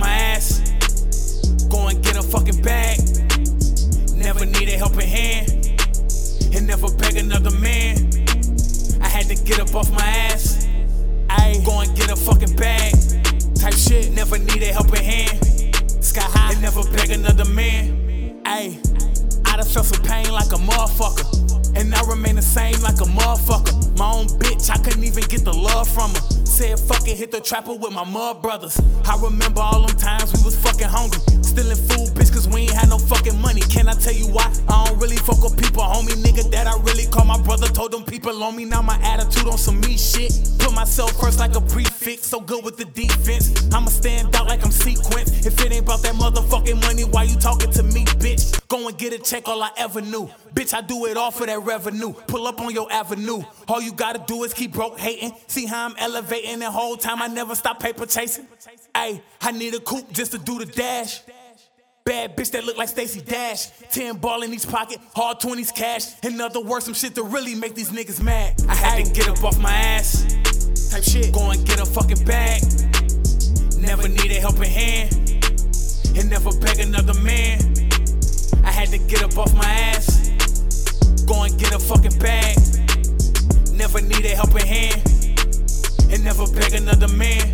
my ass. Go and get a fucking bag. Never need a helping hand. And never beg another man. I had to get up off my ass. I go and get a fucking bag. Type shit. Never need a helping hand. Sky high. And never beg another man. Ayy. I done felt some pain like a motherfucker. And I remain the same like a motherfucker. My own bitch, I couldn't even get the love from her. Said fuck it, hit the trapper with my mud brothers. I remember all them times we was fucking hungry. Stealing food, bitch, cause we ain't had no fucking money. Can I tell you why? I don't really fuck with people, homie. Nigga that I really call my brother. Told them people on me, now my attitude on some me shit. Put myself first like a prefix, so good with the defense. I'ma stand out like I'm sequenced. Go and get a check, all I ever knew. Bitch, I do it all for that revenue. Pull up on your avenue. All you gotta do is keep broke hating. See how I'm elevating the whole time I never stop paper chasing. Ayy, I need a coupe just to do the dash. Bad bitch that look like Stacey Dash. 10 ball in each pocket, hard 20s cash. In other words, some shit to really make these niggas mad. I had to get up off my ass. Type shit. Go and get a fucking bag. Never need a helping hand. And never beg another man. Get up off my ass. Go and get a fucking bag. Never need a helping hand. And never beg another man.